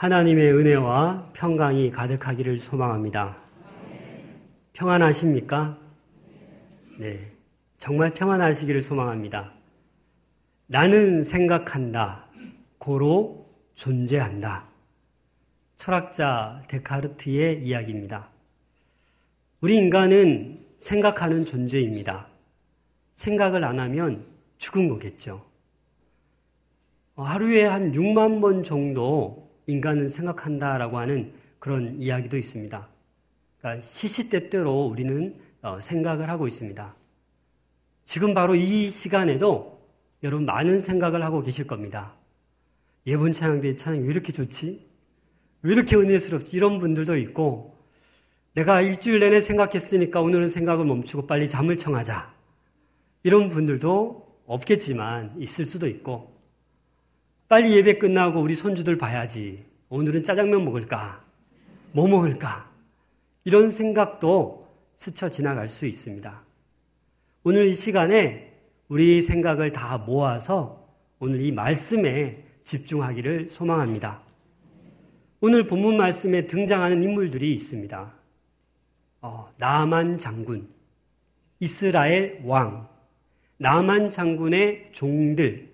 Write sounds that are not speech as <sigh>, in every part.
하나님의 은혜와 평강이 가득하기를 소망합니다. 평안하십니까? 네. 정말 평안하시기를 소망합니다. 나는 생각한다. 고로 존재한다. 철학자 데카르트의 이야기입니다. 우리 인간은 생각하는 존재입니다. 생각을 안 하면 죽은 거겠죠. 하루에 한 6만 번 정도 인간은 생각한다라고 하는 그런 이야기도 있습니다. 그러니까 시시때때로 우리는 어, 생각을 하고 있습니다. 지금 바로 이 시간에도 여러분 많은 생각을 하고 계실 겁니다. 예본 찬양대 찬양이 왜 이렇게 좋지? 왜 이렇게 은혜스럽지? 이런 분들도 있고, 내가 일주일 내내 생각했으니까 오늘은 생각을 멈추고 빨리 잠을 청하자. 이런 분들도 없겠지만 있을 수도 있고, 빨리 예배 끝나고 우리 손주들 봐야지. 오늘은 짜장면 먹을까? 뭐 먹을까? 이런 생각도 스쳐 지나갈 수 있습니다. 오늘 이 시간에 우리 생각을 다 모아서 오늘 이 말씀에 집중하기를 소망합니다. 오늘 본문 말씀에 등장하는 인물들이 있습니다. 어, 나만 장군, 이스라엘 왕, 나만 장군의 종들,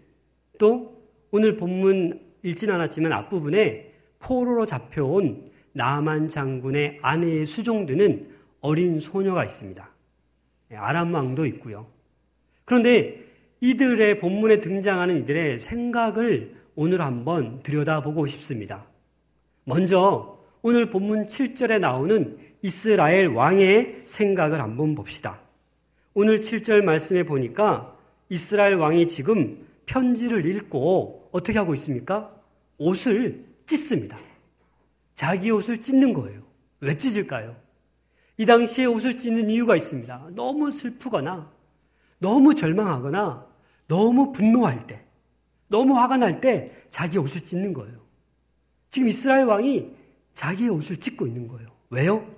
또 오늘 본문 읽진 않았지만 앞부분에 포로로 잡혀온 나만 장군의 아내의 수종드는 어린 소녀가 있습니다. 예, 아람 왕도 있고요. 그런데 이들의 본문에 등장하는 이들의 생각을 오늘 한번 들여다보고 싶습니다. 먼저 오늘 본문 7절에 나오는 이스라엘 왕의 생각을 한번 봅시다. 오늘 7절 말씀에 보니까 이스라엘 왕이 지금 편지를 읽고 어떻게 하고 있습니까? 옷을 찢습니다. 자기 옷을 찢는 거예요. 왜 찢을까요? 이 당시에 옷을 찢는 이유가 있습니다. 너무 슬프거나, 너무 절망하거나, 너무 분노할 때, 너무 화가 날 때 자기 옷을 찢는 거예요. 지금 이스라엘 왕이 자기의 옷을 찢고 있는 거예요. 왜요?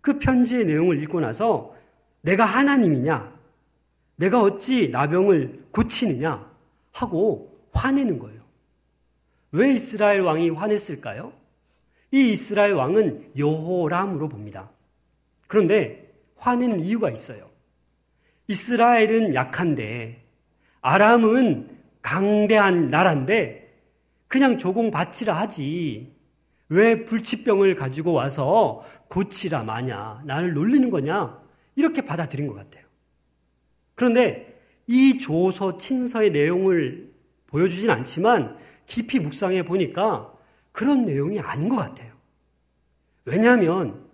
그 편지의 내용을 읽고 나서 내가 하나님이냐? 내가 어찌 나병을 고치느냐? 하고 화내는 거예요. 왜 이스라엘 왕이 화냈을까요? 이 이스라엘 왕은 여호람으로 봅니다. 그런데 화내는 이유가 있어요. 이스라엘은 약한데 아람은 강대한 나라인데 그냥 조공 바치라 하지. 왜 불치병을 가지고 와서 고치라 마냐. 나를 놀리는 거냐. 이렇게 받아들인 것 같아요. 그런데 이 조서 친서의 내용을 보여주진 않지만 깊이 묵상해 보니까 그런 내용이 아닌 것 같아요. 왜냐하면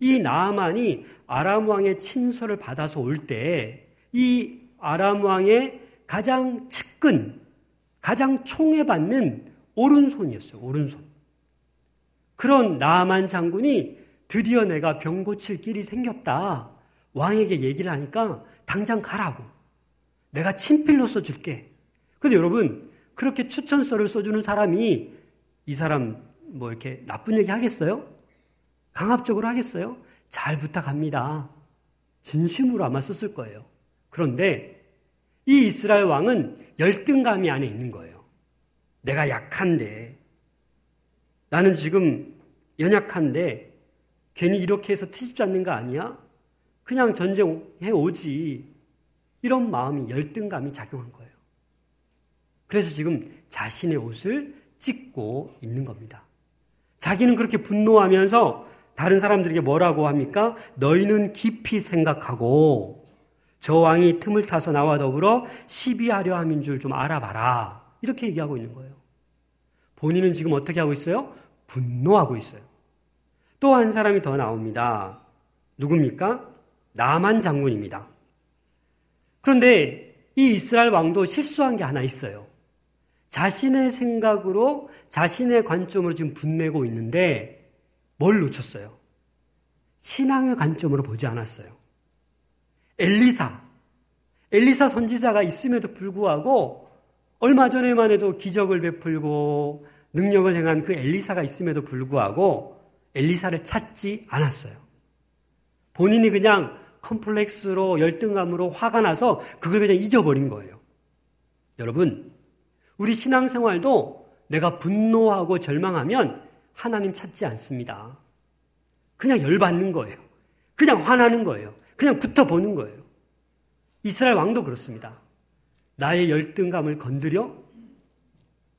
이 나만이 아람 왕의 친서를 받아서 올 때 이 아람 왕의 가장 측근, 가장 총애받는 오른손이었어요. 오른손. 그런 나만 장군이 드디어 내가 병 고칠 길이 생겼다. 왕에게 얘기를 하니까 당장 가라고. 내가 친필로 써줄게. 근데 여러분, 그렇게 추천서를 써주는 사람이 이 사람 뭐 이렇게 나쁜 얘기 하겠어요? 강압적으로 하겠어요? 잘 부탁합니다. 진심으로 아마 썼을 거예요. 그런데 이 이스라엘 왕은 열등감이 안에 있는 거예요. 내가 약한데, 나는 지금 연약한데, 괜히 이렇게 해서 트집지 않는 거 아니야? 그냥 전쟁해 오지. 이런 마음이 열등감이 작용한 거예요. 그래서 지금 자신의 옷을 찢고 있는 겁니다. 자기는 그렇게 분노하면서 다른 사람들에게 뭐라고 합니까? 너희는 깊이 생각하고 저 왕이 틈을 타서 나와 더불어 시비하려 함인 줄 좀 알아봐라. 이렇게 얘기하고 있는 거예요. 본인은 지금 어떻게 하고 있어요? 분노하고 있어요. 또 한 사람이 더 나옵니다. 누굽니까? 나만 장군입니다. 그런데 이 이스라엘 왕도 실수한 게 하나 있어요. 자신의 생각으로 자신의 관점으로 지금 분내고 있는데 뭘 놓쳤어요? 신앙의 관점으로 보지 않았어요. 엘리사. 엘리사 선지자가 있음에도 불구하고 얼마 전에만 해도 기적을 베풀고 능력을 행한 그 엘리사가 있음에도 불구하고 엘리사를 찾지 않았어요. 본인이 그냥 컴플렉스로 열등감으로 화가 나서 그걸 그냥 잊어버린 거예요. 여러분, 우리 신앙생활도 내가 분노하고 절망하면 하나님 찾지 않습니다. 그냥 열받는 거예요. 그냥 화나는 거예요. 그냥 붙어보는 거예요. 이스라엘 왕도 그렇습니다. 나의 열등감을 건드려?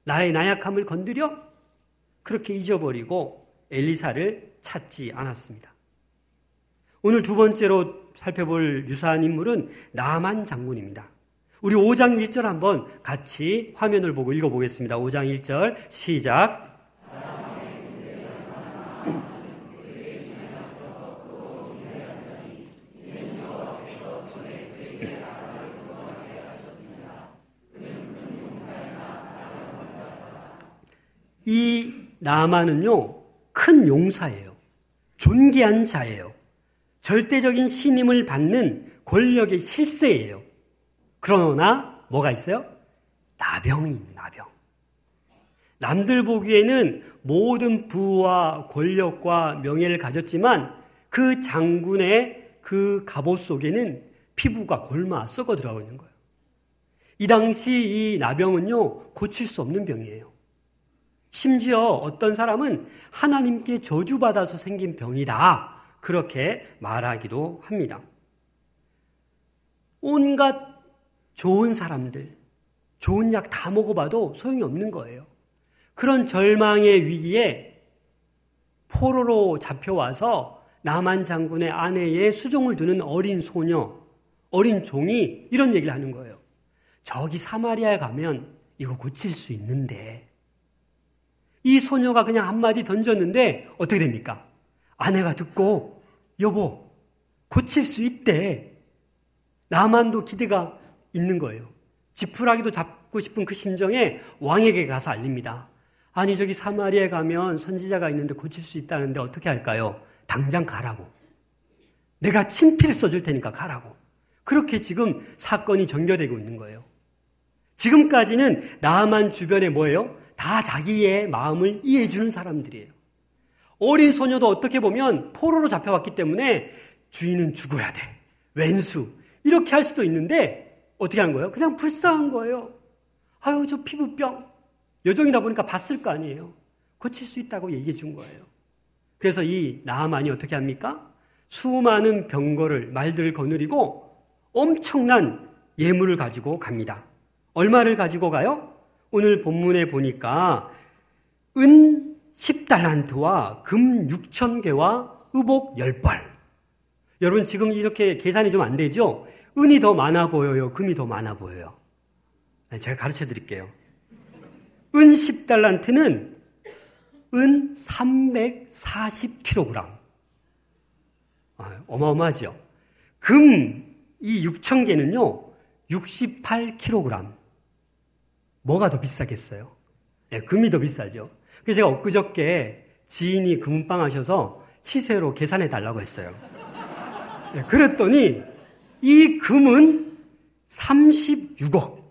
나의 나약함을 건드려? 그렇게 잊어버리고 엘리사를 찾지 않았습니다. 오늘 두 번째로 살펴볼 유사한 인물은 나만 장군입니다. 우리 5장 1절 한번 같이 화면을 보고 읽어보겠습니다. 5장 1절 시작. 이 나만은요, 큰 용사예요. 존귀한 자예요. 절대적인 신임을 받는 권력의 실세예요. 그러나 뭐가 있어요? 있는 나병. 남들 보기에는 모든 부와 권력과 명예를 가졌지만 그 장군의 그 갑옷 속에는 피부가 골마 썩어 들어가고 있는 거예요. 이 당시 이 나병은요, 고칠 수 없는 병이에요. 심지어 어떤 사람은 하나님께 저주받아서 생긴 병이다. 그렇게 말하기도 합니다. 온갖 좋은 사람들, 좋은 약 다 먹어봐도 소용이 없는 거예요. 그런 절망의 위기에 포로로 잡혀와서 남한 장군의 아내의 수종을 두는 어린 소녀, 어린 종이 이런 얘기를 하는 거예요. 저기 사마리아에 가면 이거 고칠 수 있는데 이 소녀가 그냥 한마디 던졌는데 어떻게 됩니까? 아내가 듣고 여보 고칠 수 있대. 나만도 기대가 있는 거예요. 지푸라기도 잡고 싶은 그 심정에 왕에게 가서 알립니다. 아니 저기 사마리아에 가면 선지자가 있는데 고칠 수 있다는데 어떻게 할까요? 당장 가라고. 내가 친필 써줄 테니까 가라고. 그렇게 지금 사건이 전개되고 있는 거예요. 지금까지는 나만 주변에 뭐예요? 다 자기의 마음을 이해해주는 사람들이에요. 어린 소녀도 어떻게 보면 포로로 잡혀왔기 때문에 주인은 죽어야 돼. 왼수. 이렇게 할 수도 있는데 어떻게 하는 거예요? 그냥 불쌍한 거예요. 아유, 저 피부병. 여종이다 보니까 봤을 거 아니에요. 고칠 수 있다고 얘기해 준 거예요. 그래서 이 나만이 어떻게 합니까? 수많은 병거를 말들을 거느리고 엄청난 예물을 가지고 갑니다. 얼마를 가지고 가요? 오늘 본문에 보니까 은 10달란트와 금 6천 개와 의복 10벌. 여러분 지금 이렇게 계산이 좀 안 되죠? 은이 더 많아 보여요? 금이 더 많아 보여요? 네, 제가 가르쳐 드릴게요. 은 10달란트는 은 340kg. 아, 어마어마하죠? 금 이 6천 개는요, 68kg. 뭐가 더 비싸겠어요? 네, 금이 더 비싸죠. 제가 엊그저께 지인이 금은빵 하셔서 시세로 계산해 달라고 했어요. 네, 그랬더니 이 금은 36억,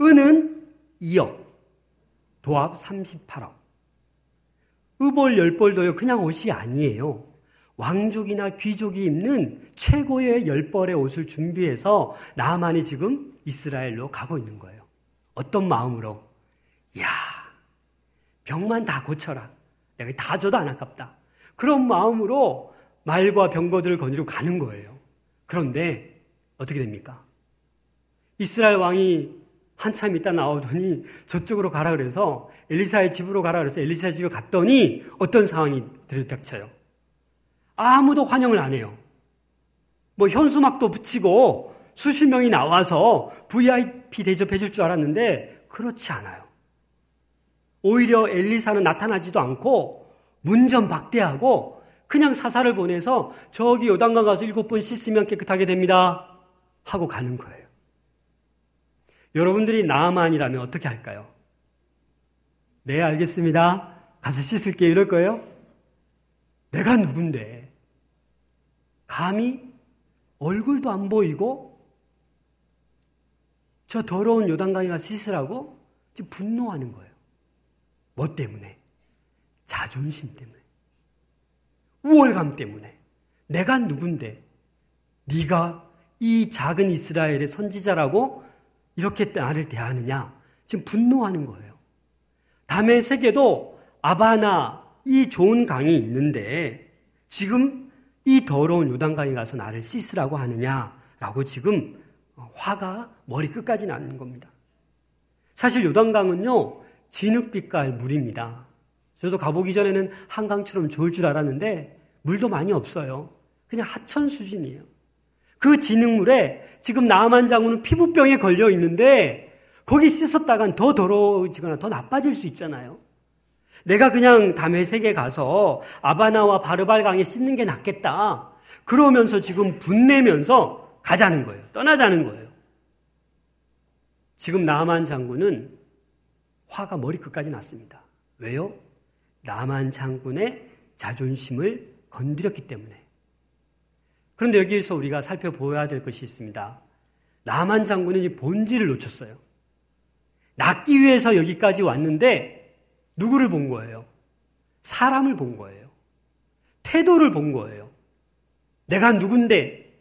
은은 2억, 도합 38억. 의벌 열벌도요, 그냥 옷이 아니에요. 왕족이나 귀족이 입는 최고의 열벌의 옷을 준비해서 나만이 지금 이스라엘로 가고 있는 거예요. 어떤 마음으로? 야, 병만 다 고쳐라. 내가 다 줘도 안 아깝다. 그런 마음으로 말과 병거들을 거느리고 가는 거예요. 그런데 어떻게 됩니까? 이스라엘 왕이 한참 있다 나오더니 저쪽으로 가라 그래서 엘리사의 집으로 가라 그래서 엘리사 집에 갔더니 어떤 상황이 들이닥쳐요. 아무도 환영을 안 해요. 뭐 현수막도 붙이고 수십 명이 나와서 VIP 대접해 줄 줄 알았는데 그렇지 않아요. 오히려 엘리사는 나타나지도 않고 문전박대하고 그냥 사사를 보내서 저기 요단강 가서 일곱 번 씻으면 깨끗하게 됩니다. 하고 가는 거예요. 여러분들이 나만이라면 어떻게 할까요? 네, 알겠습니다. 가서 씻을게 이럴 거예요? 내가 누군데? 감히 얼굴도 안 보이고 저 더러운 요단강이가 씻으라고 지금 분노하는 거예요. 뭐 때문에? 자존심 때문에. 우월감 때문에. 내가 누군데? 네가 이 작은 이스라엘의 선지자라고 이렇게 나를 대하느냐? 지금 분노하는 거예요. 담의 세계도 아바나 이 좋은 강이 있는데 지금 이 더러운 요단강에 가서 나를 씻으라고 하느냐라고 지금 화가 머리 끝까지 나는 겁니다. 사실 요단강은요 진흙빛깔 물입니다. 저도 가보기 전에는 한강처럼 좋을 줄 알았는데 물도 많이 없어요. 그냥 하천 수준이에요. 그 진흙물에 지금 나만 장군은 피부병에 걸려 있는데 거기 씻었다간 더 더러워지거나 더 나빠질 수 있잖아요. 내가 그냥 담에색에 가서 아바나와 바르발강에 씻는 게 낫겠다. 그러면서 지금 분내면서 가자는 거예요. 떠나자는 거예요. 지금 나만 장군은 화가 머리끝까지 났습니다. 왜요? 나만 장군의 자존심을 건드렸기 때문에. 그런데 여기에서 우리가 살펴보아야 될 것이 있습니다. 나만 장군은 이 본질을 놓쳤어요. 낫기 위해서 여기까지 왔는데 누구를 본 거예요? 사람을 본 거예요. 태도를 본 거예요. 내가 누군데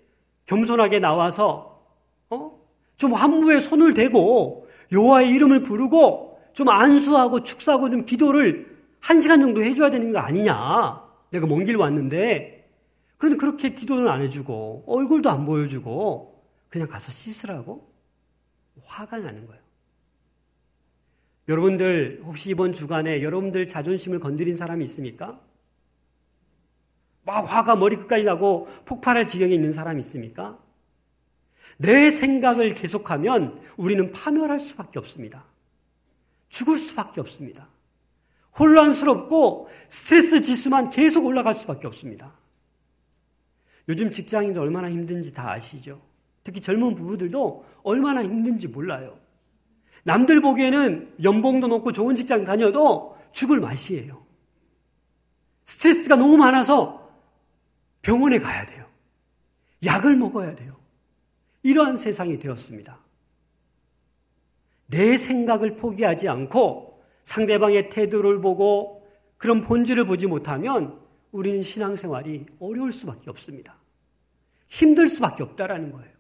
겸손하게 나와서 어? 좀 한무에 손을 대고 여호와의 이름을 부르고 좀 안수하고 축사하고 좀 기도를 한 시간 정도 해줘야 되는 거 아니냐? 내가 먼 길 왔는데 그런데 그렇게 기도는 안 해주고 얼굴도 안 보여주고 그냥 가서 씻으라고 화가 나는 거예요. 여러분들 혹시 이번 주간에 여러분들 자존심을 건드린 사람이 있습니까? 막 화가 머리끝까지 나고 폭발할 지경에 있는 사람이 있습니까? 내 생각을 계속하면 우리는 파멸할 수밖에 없습니다. 죽을 수밖에 없습니다. 혼란스럽고 스트레스 지수만 계속 올라갈 수밖에 없습니다. 요즘 직장인들 얼마나 힘든지 다 아시죠? 특히 젊은 부부들도 얼마나 힘든지 몰라요. 남들 보기에는 연봉도 높고 좋은 직장 다녀도 죽을 맛이에요. 스트레스가 너무 많아서 병원에 가야 돼요. 약을 먹어야 돼요. 이러한 세상이 되었습니다. 내 생각을 포기하지 않고 상대방의 태도를 보고 그런 본질을 보지 못하면 우리는 신앙생활이 어려울 수밖에 없습니다. 힘들 수밖에 없다라는 거예요.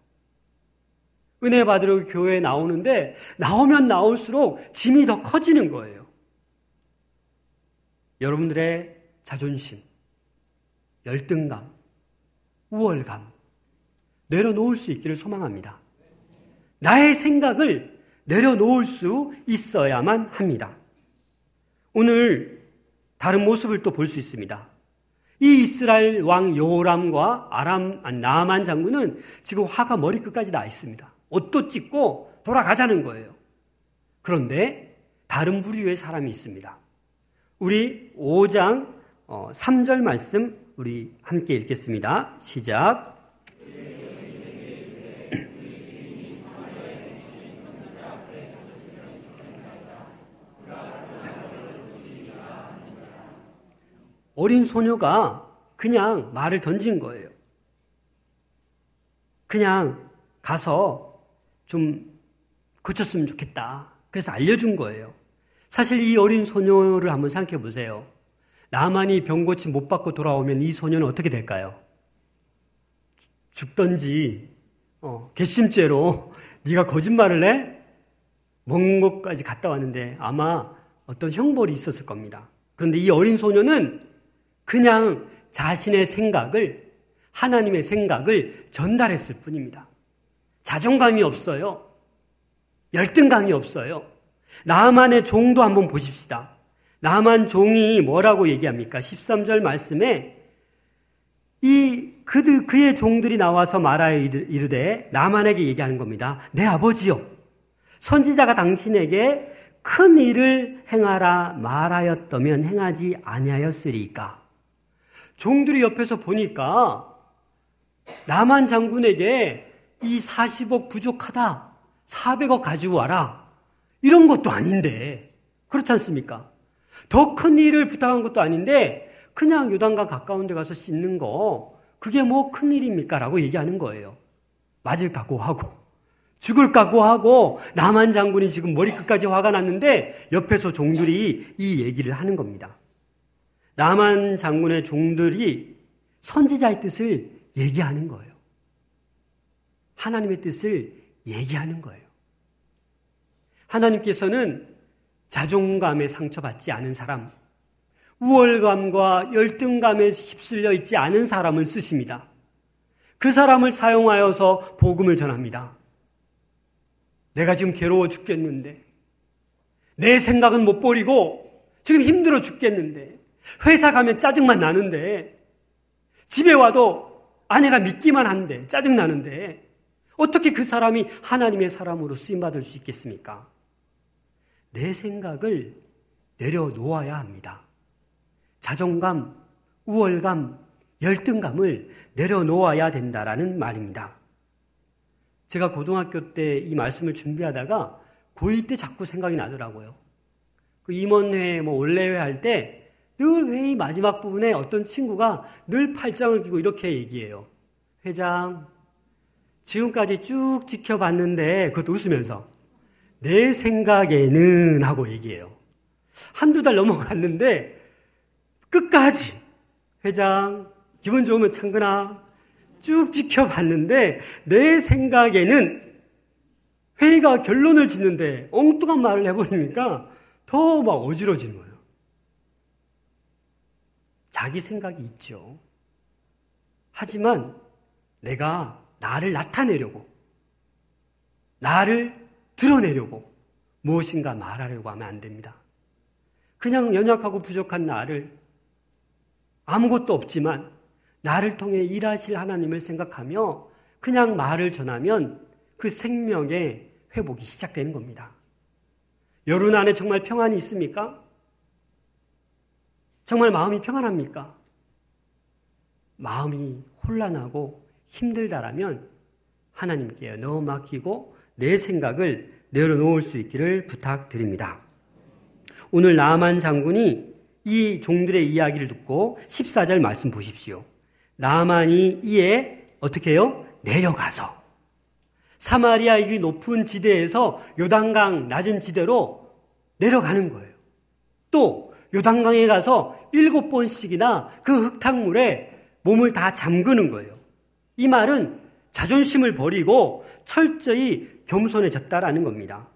은혜 받으러 교회에 나오는데 나오면 나올수록 짐이 더 커지는 거예요. 여러분들의 자존심, 열등감, 우월감 내려놓을 수 있기를 소망합니다. 나의 생각을 내려놓을 수 있어야만 합니다. 오늘 다른 모습을 또 볼 수 있습니다. 이 이스라엘 왕 요람과 아람 나만 장군은 지금 화가 머리끝까지 나 있습니다. 옷도 찢고 돌아가자는 거예요. 그런데 다른 부류의 사람이 있습니다. 우리 5장 3절 어, 말씀 우리 함께 읽겠습니다. 시작. 어린 소녀가 그냥 말을 던진 거예요. 그냥 가서 좀 고쳤으면 좋겠다. 그래서 알려준 거예요. 사실 이 어린 소녀를 한번 생각해 보세요. 나만이 병 고침 못 받고 돌아오면 이 소녀는 어떻게 될까요? 죽던지 어, 괘씸죄로 <laughs> 네가 거짓말을 해? 먼 곳까지 갔다 왔는데 아마 어떤 형벌이 있었을 겁니다. 그런데 이 어린 소녀는 그냥 자신의 생각을, 하나님의 생각을 전달했을 뿐입니다. 자존감이 없어요. 열등감이 없어요. 나만의 종도 한번 보십시다. 나만 종이 뭐라고 얘기합니까? 13절 말씀에 이 그드 그의 종들이 나와서 말하여 이르되 나만에게 얘기하는 겁니다. 내 아버지요. 선지자가 당신에게 큰 일을 행하라 말하였다면 행하지 아니하였으리까. 종들이 옆에서 보니까 나만 장군에게 이 40억 부족하다. 400억 가지고 와라. 이런 것도 아닌데. 그렇지 않습니까? 더 큰 일을 부탁한 것도 아닌데 그냥 요단강 가까운 데 가서 씻는 거 그게 뭐 큰 일입니까? 라고 얘기하는 거예요. 맞을 각오하고 죽을 각오하고 나만 장군이 지금 머리끝까지 화가 났는데 옆에서 종들이 이 얘기를 하는 겁니다. 나만 장군의 종들이 선지자의 뜻을 얘기하는 거예요. 하나님의 뜻을 얘기하는 거예요. 하나님께서는 자존감에 상처받지 않은 사람, 우월감과 열등감에 휩쓸려 있지 않은 사람을 쓰십니다. 그 사람을 사용하여서 복음을 전합니다. 내가 지금 괴로워 죽겠는데, 내 생각은 못 버리고, 지금 힘들어 죽겠는데, 회사 가면 짜증만 나는데, 집에 와도 아내가 믿기만 한데, 짜증 나는데, 어떻게 그 사람이 하나님의 사람으로 쓰임 받을 수 있겠습니까? 내 생각을 내려놓아야 합니다. 자존감, 우월감, 열등감을 내려놓아야 된다라는 말입니다. 제가 고등학교 때 이 말씀을 준비하다가 고2 때 자꾸 생각이 나더라고요. 그 임원회, 뭐 원래회 할 때 늘 회의 마지막 부분에 어떤 친구가 늘 팔짱을 끼고 이렇게 얘기해요. 회장, 지금까지 쭉 지켜봤는데, 그것도 웃으면서, 내 생각에는 하고 얘기해요. 한두 달 넘어갔는데, 끝까지, 회장, 기분 좋으면 창근아, 쭉 지켜봤는데, 내 생각에는 회의가 결론을 짓는데 엉뚱한 말을 해버리니까 더 막 어지러지는 거예요. 자기 생각이 있죠. 하지만 내가 나를 나타내려고, 나를 드러내려고 무엇인가 말하려고 하면 안 됩니다. 그냥 연약하고 부족한 나를 아무것도 없지만 나를 통해 일하실 하나님을 생각하며 그냥 말을 전하면 그 생명의 회복이 시작되는 겁니다. 여론 안에 정말 평안이 있습니까? 정말 마음이 평안합니까? 마음이 혼란하고 힘들다라면 하나님께 너무 맡기고 내 생각을 내려놓을 수 있기를 부탁드립니다. 오늘 나만 장군이 이 종들의 이야기를 듣고 14절 말씀 보십시오. 나만이 이에 어떻게 해요? 내려가서 사마리아 이 높은 지대에서 요단강 낮은 지대로 내려가는 거예요. 또 요단강에 가서 일곱 번씩이나 그 흙탕물에 몸을 다 잠그는 거예요. 이 말은 자존심을 버리고 철저히 겸손해졌다라는 겁니다.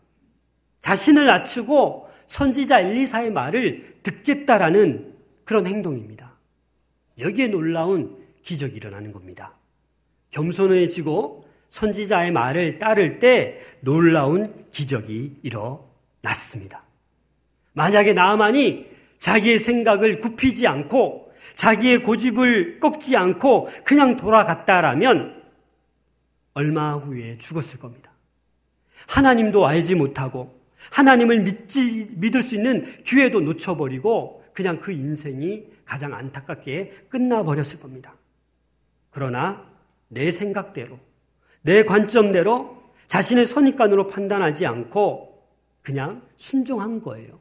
자신을 낮추고 선지자 엘리사의 말을 듣겠다라는 그런 행동입니다. 여기에 놀라운 기적이 일어나는 겁니다. 겸손해지고 선지자의 말을 따를 때 놀라운 기적이 일어났습니다. 만약에 나만이 자기의 생각을 굽히지 않고 자기의 고집을 꺾지 않고 그냥 돌아갔다라면 얼마 후에 죽었을 겁니다. 하나님도 알지 못하고 하나님을 믿지, 믿을 수 있는 기회도 놓쳐버리고 그냥 그 인생이 가장 안타깝게 끝나버렸을 겁니다. 그러나 내 생각대로, 내 관점대로 자신의 선입관으로 판단하지 않고 그냥 순종한 거예요.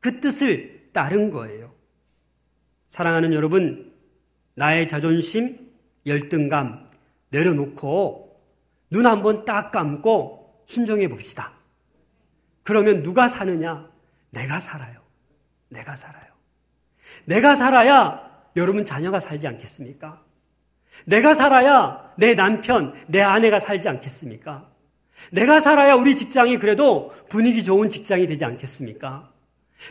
그 뜻을 따른 거예요. 사랑하는 여러분, 나의 자존심, 열등감 내려놓고 눈 한번 딱 감고 순종해 봅시다. 그러면 누가 사느냐? 내가 살아요. 내가 살아요. 내가 살아야 여러분 자녀가 살지 않겠습니까? 내가 살아야 내 남편, 내 아내가 살지 않겠습니까? 내가 살아야 우리 직장이 그래도 분위기 좋은 직장이 되지 않겠습니까?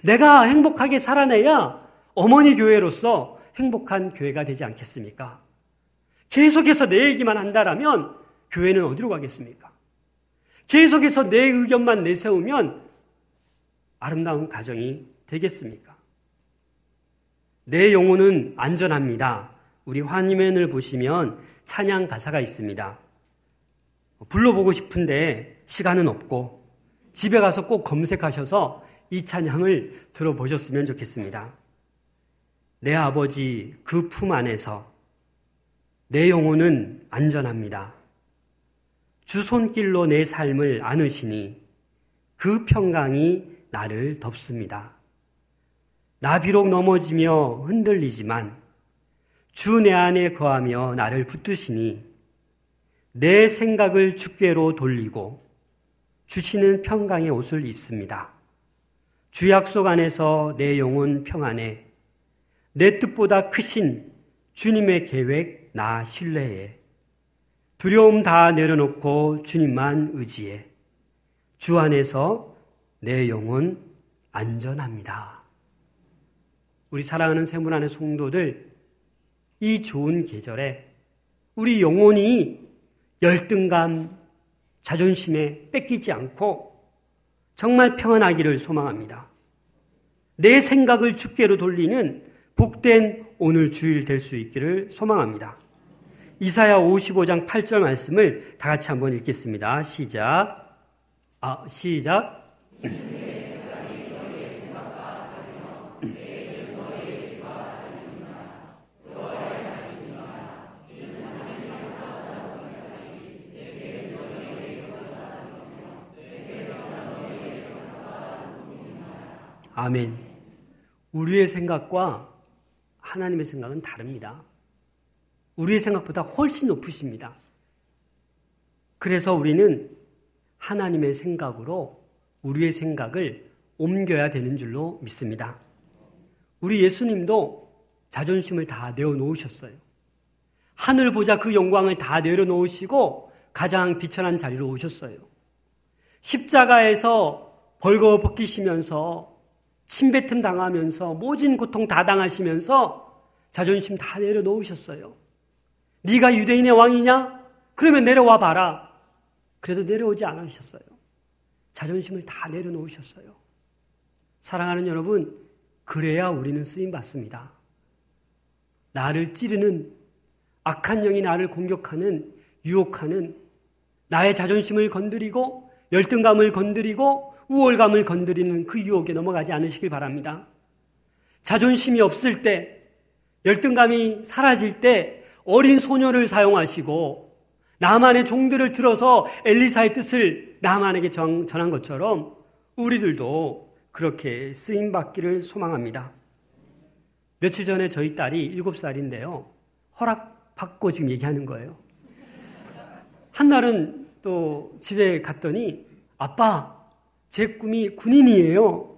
내가 행복하게 살아내야 어머니 교회로서 행복한 교회가 되지 않겠습니까? 계속해서 내 얘기만 한다라면 교회는 어디로 가겠습니까? 계속해서 내 의견만 내세우면 아름다운 가정이 되겠습니까? 내 영혼은 안전합니다. 우리 환희면을 보시면 찬양 가사가 있습니다. 불러보고 싶은데 시간은 없고 집에 가서 꼭 검색하셔서 이 찬양을 들어보셨으면 좋겠습니다. 내 아버지 그 품 안에서 내 영혼은 안전합니다. 주 손길로 내 삶을 안으시니 그 평강이 나를 덮습니다. 나 비록 넘어지며 흔들리지만 주 내 안에 거하며 나를 붙드시니 내 생각을 주께로 돌리고 주시는 평강의 옷을 입습니다. 주 약속 안에서 내 영혼 평안해. 내 뜻보다 크신 주님의 계획 나 신뢰해 두려움 다 내려놓고 주님만 의지해. 주 안에서 내 영혼 안전합니다. 우리 사랑하는 세문안의 성도들 이 좋은 계절에 우리 영혼이 열등감, 자존심에 뺏기지 않고 정말 평안하기를 소망합니다. 내 생각을 주께로 돌리는 복된 오늘 주일 될 수 있기를 소망합니다. 이사야 55장 8절 말씀을 다 같이 한번 읽겠습니다. 시작. 아, 시작. 아멘. 우리의 생각과 하나님의 생각은 다릅니다. 우리의 생각보다 훨씬 높으십니다. 그래서 우리는 하나님의 생각으로 우리의 생각을 옮겨야 되는 줄로 믿습니다. 우리 예수님도 자존심을 다 내어놓으셨어요. 하늘 보자 그 영광을 다 내려놓으시고 가장 비천한 자리로 오셨어요. 십자가에서 벌거 벗기시면서 침뱉음 당하면서 모진 고통 다 당하시면서 자존심 다 내려놓으셨어요. 네가 유대인의 왕이냐? 그러면 내려와 봐라. 그래도 내려오지 않으셨어요. 자존심을 다 내려놓으셨어요. 사랑하는 여러분, 그래야 우리는 쓰임 받습니다. 나를 찌르는 악한 영이 나를 공격하는 유혹하는 나의 자존심을 건드리고 열등감을 건드리고 우월감을 건드리는 그 유혹에 넘어가지 않으시길 바랍니다. 자존심이 없을 때, 열등감이 사라질 때 어린 소녀를 사용하시고 나만의 종들을 들어서 엘리사의 뜻을 나만에게 전한 것처럼 우리들도 그렇게 쓰임 받기를 소망합니다. 며칠 전에 저희 딸이 7살인데요. 허락 받고 지금 얘기하는 거예요. 한 날은 또 집에 갔더니 아빠 제 꿈이 군인이에요.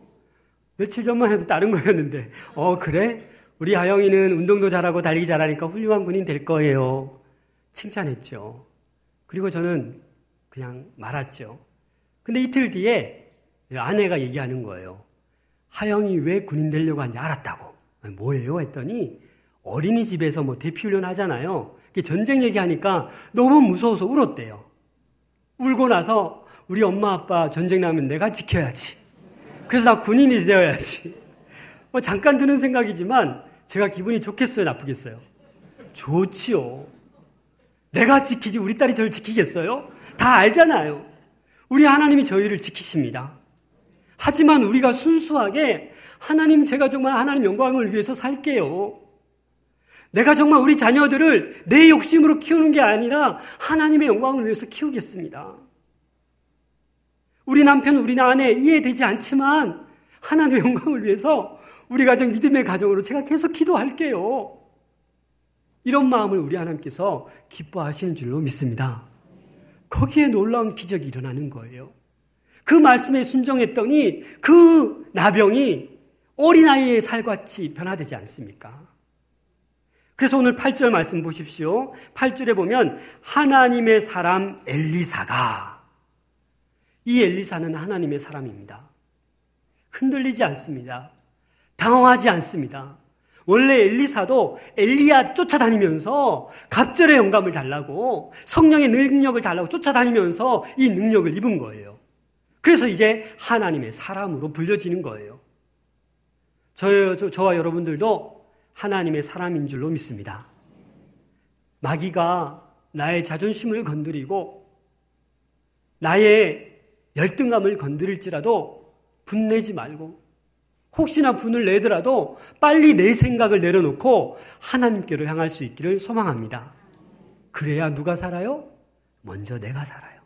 며칠 전만 해도 다른 거였는데, 어, 그래? 우리 아영이는 운동도 잘하고 달리기 잘하니까 훌륭한 군인 될 거예요. 칭찬했죠. 그리고 저는 그냥 말았죠. 근데 이틀 뒤에 아내가 얘기하는 거예요. 하영이 왜 군인 되려고 하는지 알았다고. 뭐예요? 했더니 어린이집에서 뭐 대피훈련 하잖아요. 전쟁 얘기하니까 너무 무서워서 울었대요. 울고 나서 우리 엄마 아빠 전쟁 나면 내가 지켜야지. 그래서 나 군인이 되어야지. 뭐 잠깐 드는 생각이지만 제가 기분이 좋겠어요, 나쁘겠어요? 좋지요. 내가 지키지 우리 딸이 저를 지키겠어요? 다 알잖아요. 우리 하나님이 저희를 지키십니다. 하지만 우리가 순수하게 하나님 제가 정말 하나님 영광을 위해서 살게요. 내가 정말 우리 자녀들을 내 욕심으로 키우는 게 아니라 하나님의 영광을 위해서 키우겠습니다. 우리 남편, 우리 아내 이해되지 않지만 하나님의 영광을 위해서 우리 가정 믿음의 가정으로 제가 계속 기도할게요. 이런 마음을 우리 하나님께서 기뻐하시는 줄로 믿습니다. 거기에 놀라운 기적이 일어나는 거예요. 그 말씀에 순종했더니 그 나병이 어린아이의 살같이 변화되지 않습니까? 그래서 오늘 8절 말씀 보십시오. 8절에 보면 하나님의 사람 엘리사가 이 엘리사는 하나님의 사람입니다. 흔들리지 않습니다. 당황하지 않습니다. 원래 엘리사도 엘리야 쫓아다니면서 갑절의 영감을 달라고 성령의 능력을 달라고 쫓아다니면서 이 능력을 입은 거예요. 그래서 이제 하나님의 사람으로 불려지는 거예요. 저, 저, 저와 여러분들도 하나님의 사람인 줄로 믿습니다. 마귀가 나의 자존심을 건드리고 나의 열등감을 건드릴지라도 분내지 말고 혹시나 분을 내더라도 빨리 내 생각을 내려놓고 하나님께로 향할 수 있기를 소망합니다. 그래야 누가 살아요? 먼저 내가 살아요.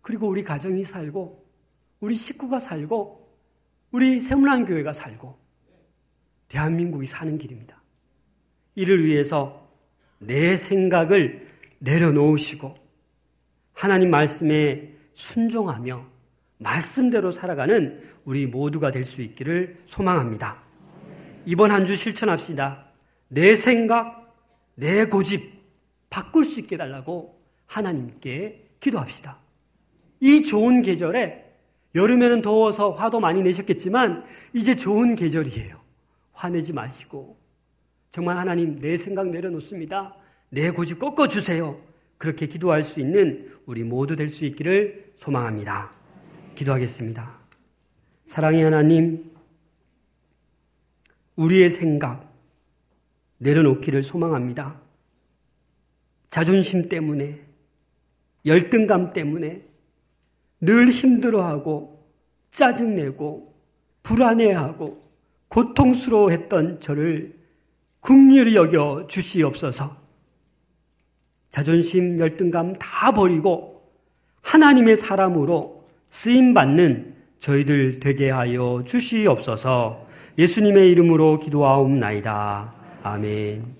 그리고 우리 가정이 살고 우리 식구가 살고 우리 세문안 교회가 살고 대한민국이 사는 길입니다. 이를 위해서 내 생각을 내려놓으시고 하나님 말씀에 순종하며 말씀대로 살아가는 우리 모두가 될 수 있기를 소망합니다. 이번 한 주 실천합시다. 내 생각, 내 고집 바꿀 수 있게 달라고 하나님께 기도합시다. 이 좋은 계절에 여름에는 더워서 화도 많이 내셨겠지만 이제 좋은 계절이에요. 화내지 마시고 정말 하나님 내 생각 내려놓습니다. 내 고집 꺾어주세요. 그렇게 기도할 수 있는 우리 모두 될 수 있기를 소망합니다. 기도하겠습니다. 사랑의 하나님, 우리의 생각 내려놓기를 소망합니다. 자존심 때문에, 열등감 때문에 늘 힘들어하고 짜증내고 불안해하고 고통스러워했던 저를 국률이 여겨 주시옵소서. 자존심, 열등감 다 버리고 하나님의 사람으로 쓰임 받는 저희들 되게 하여 주시옵소서. 예수님의 이름으로 기도하옵나이다. 아멘.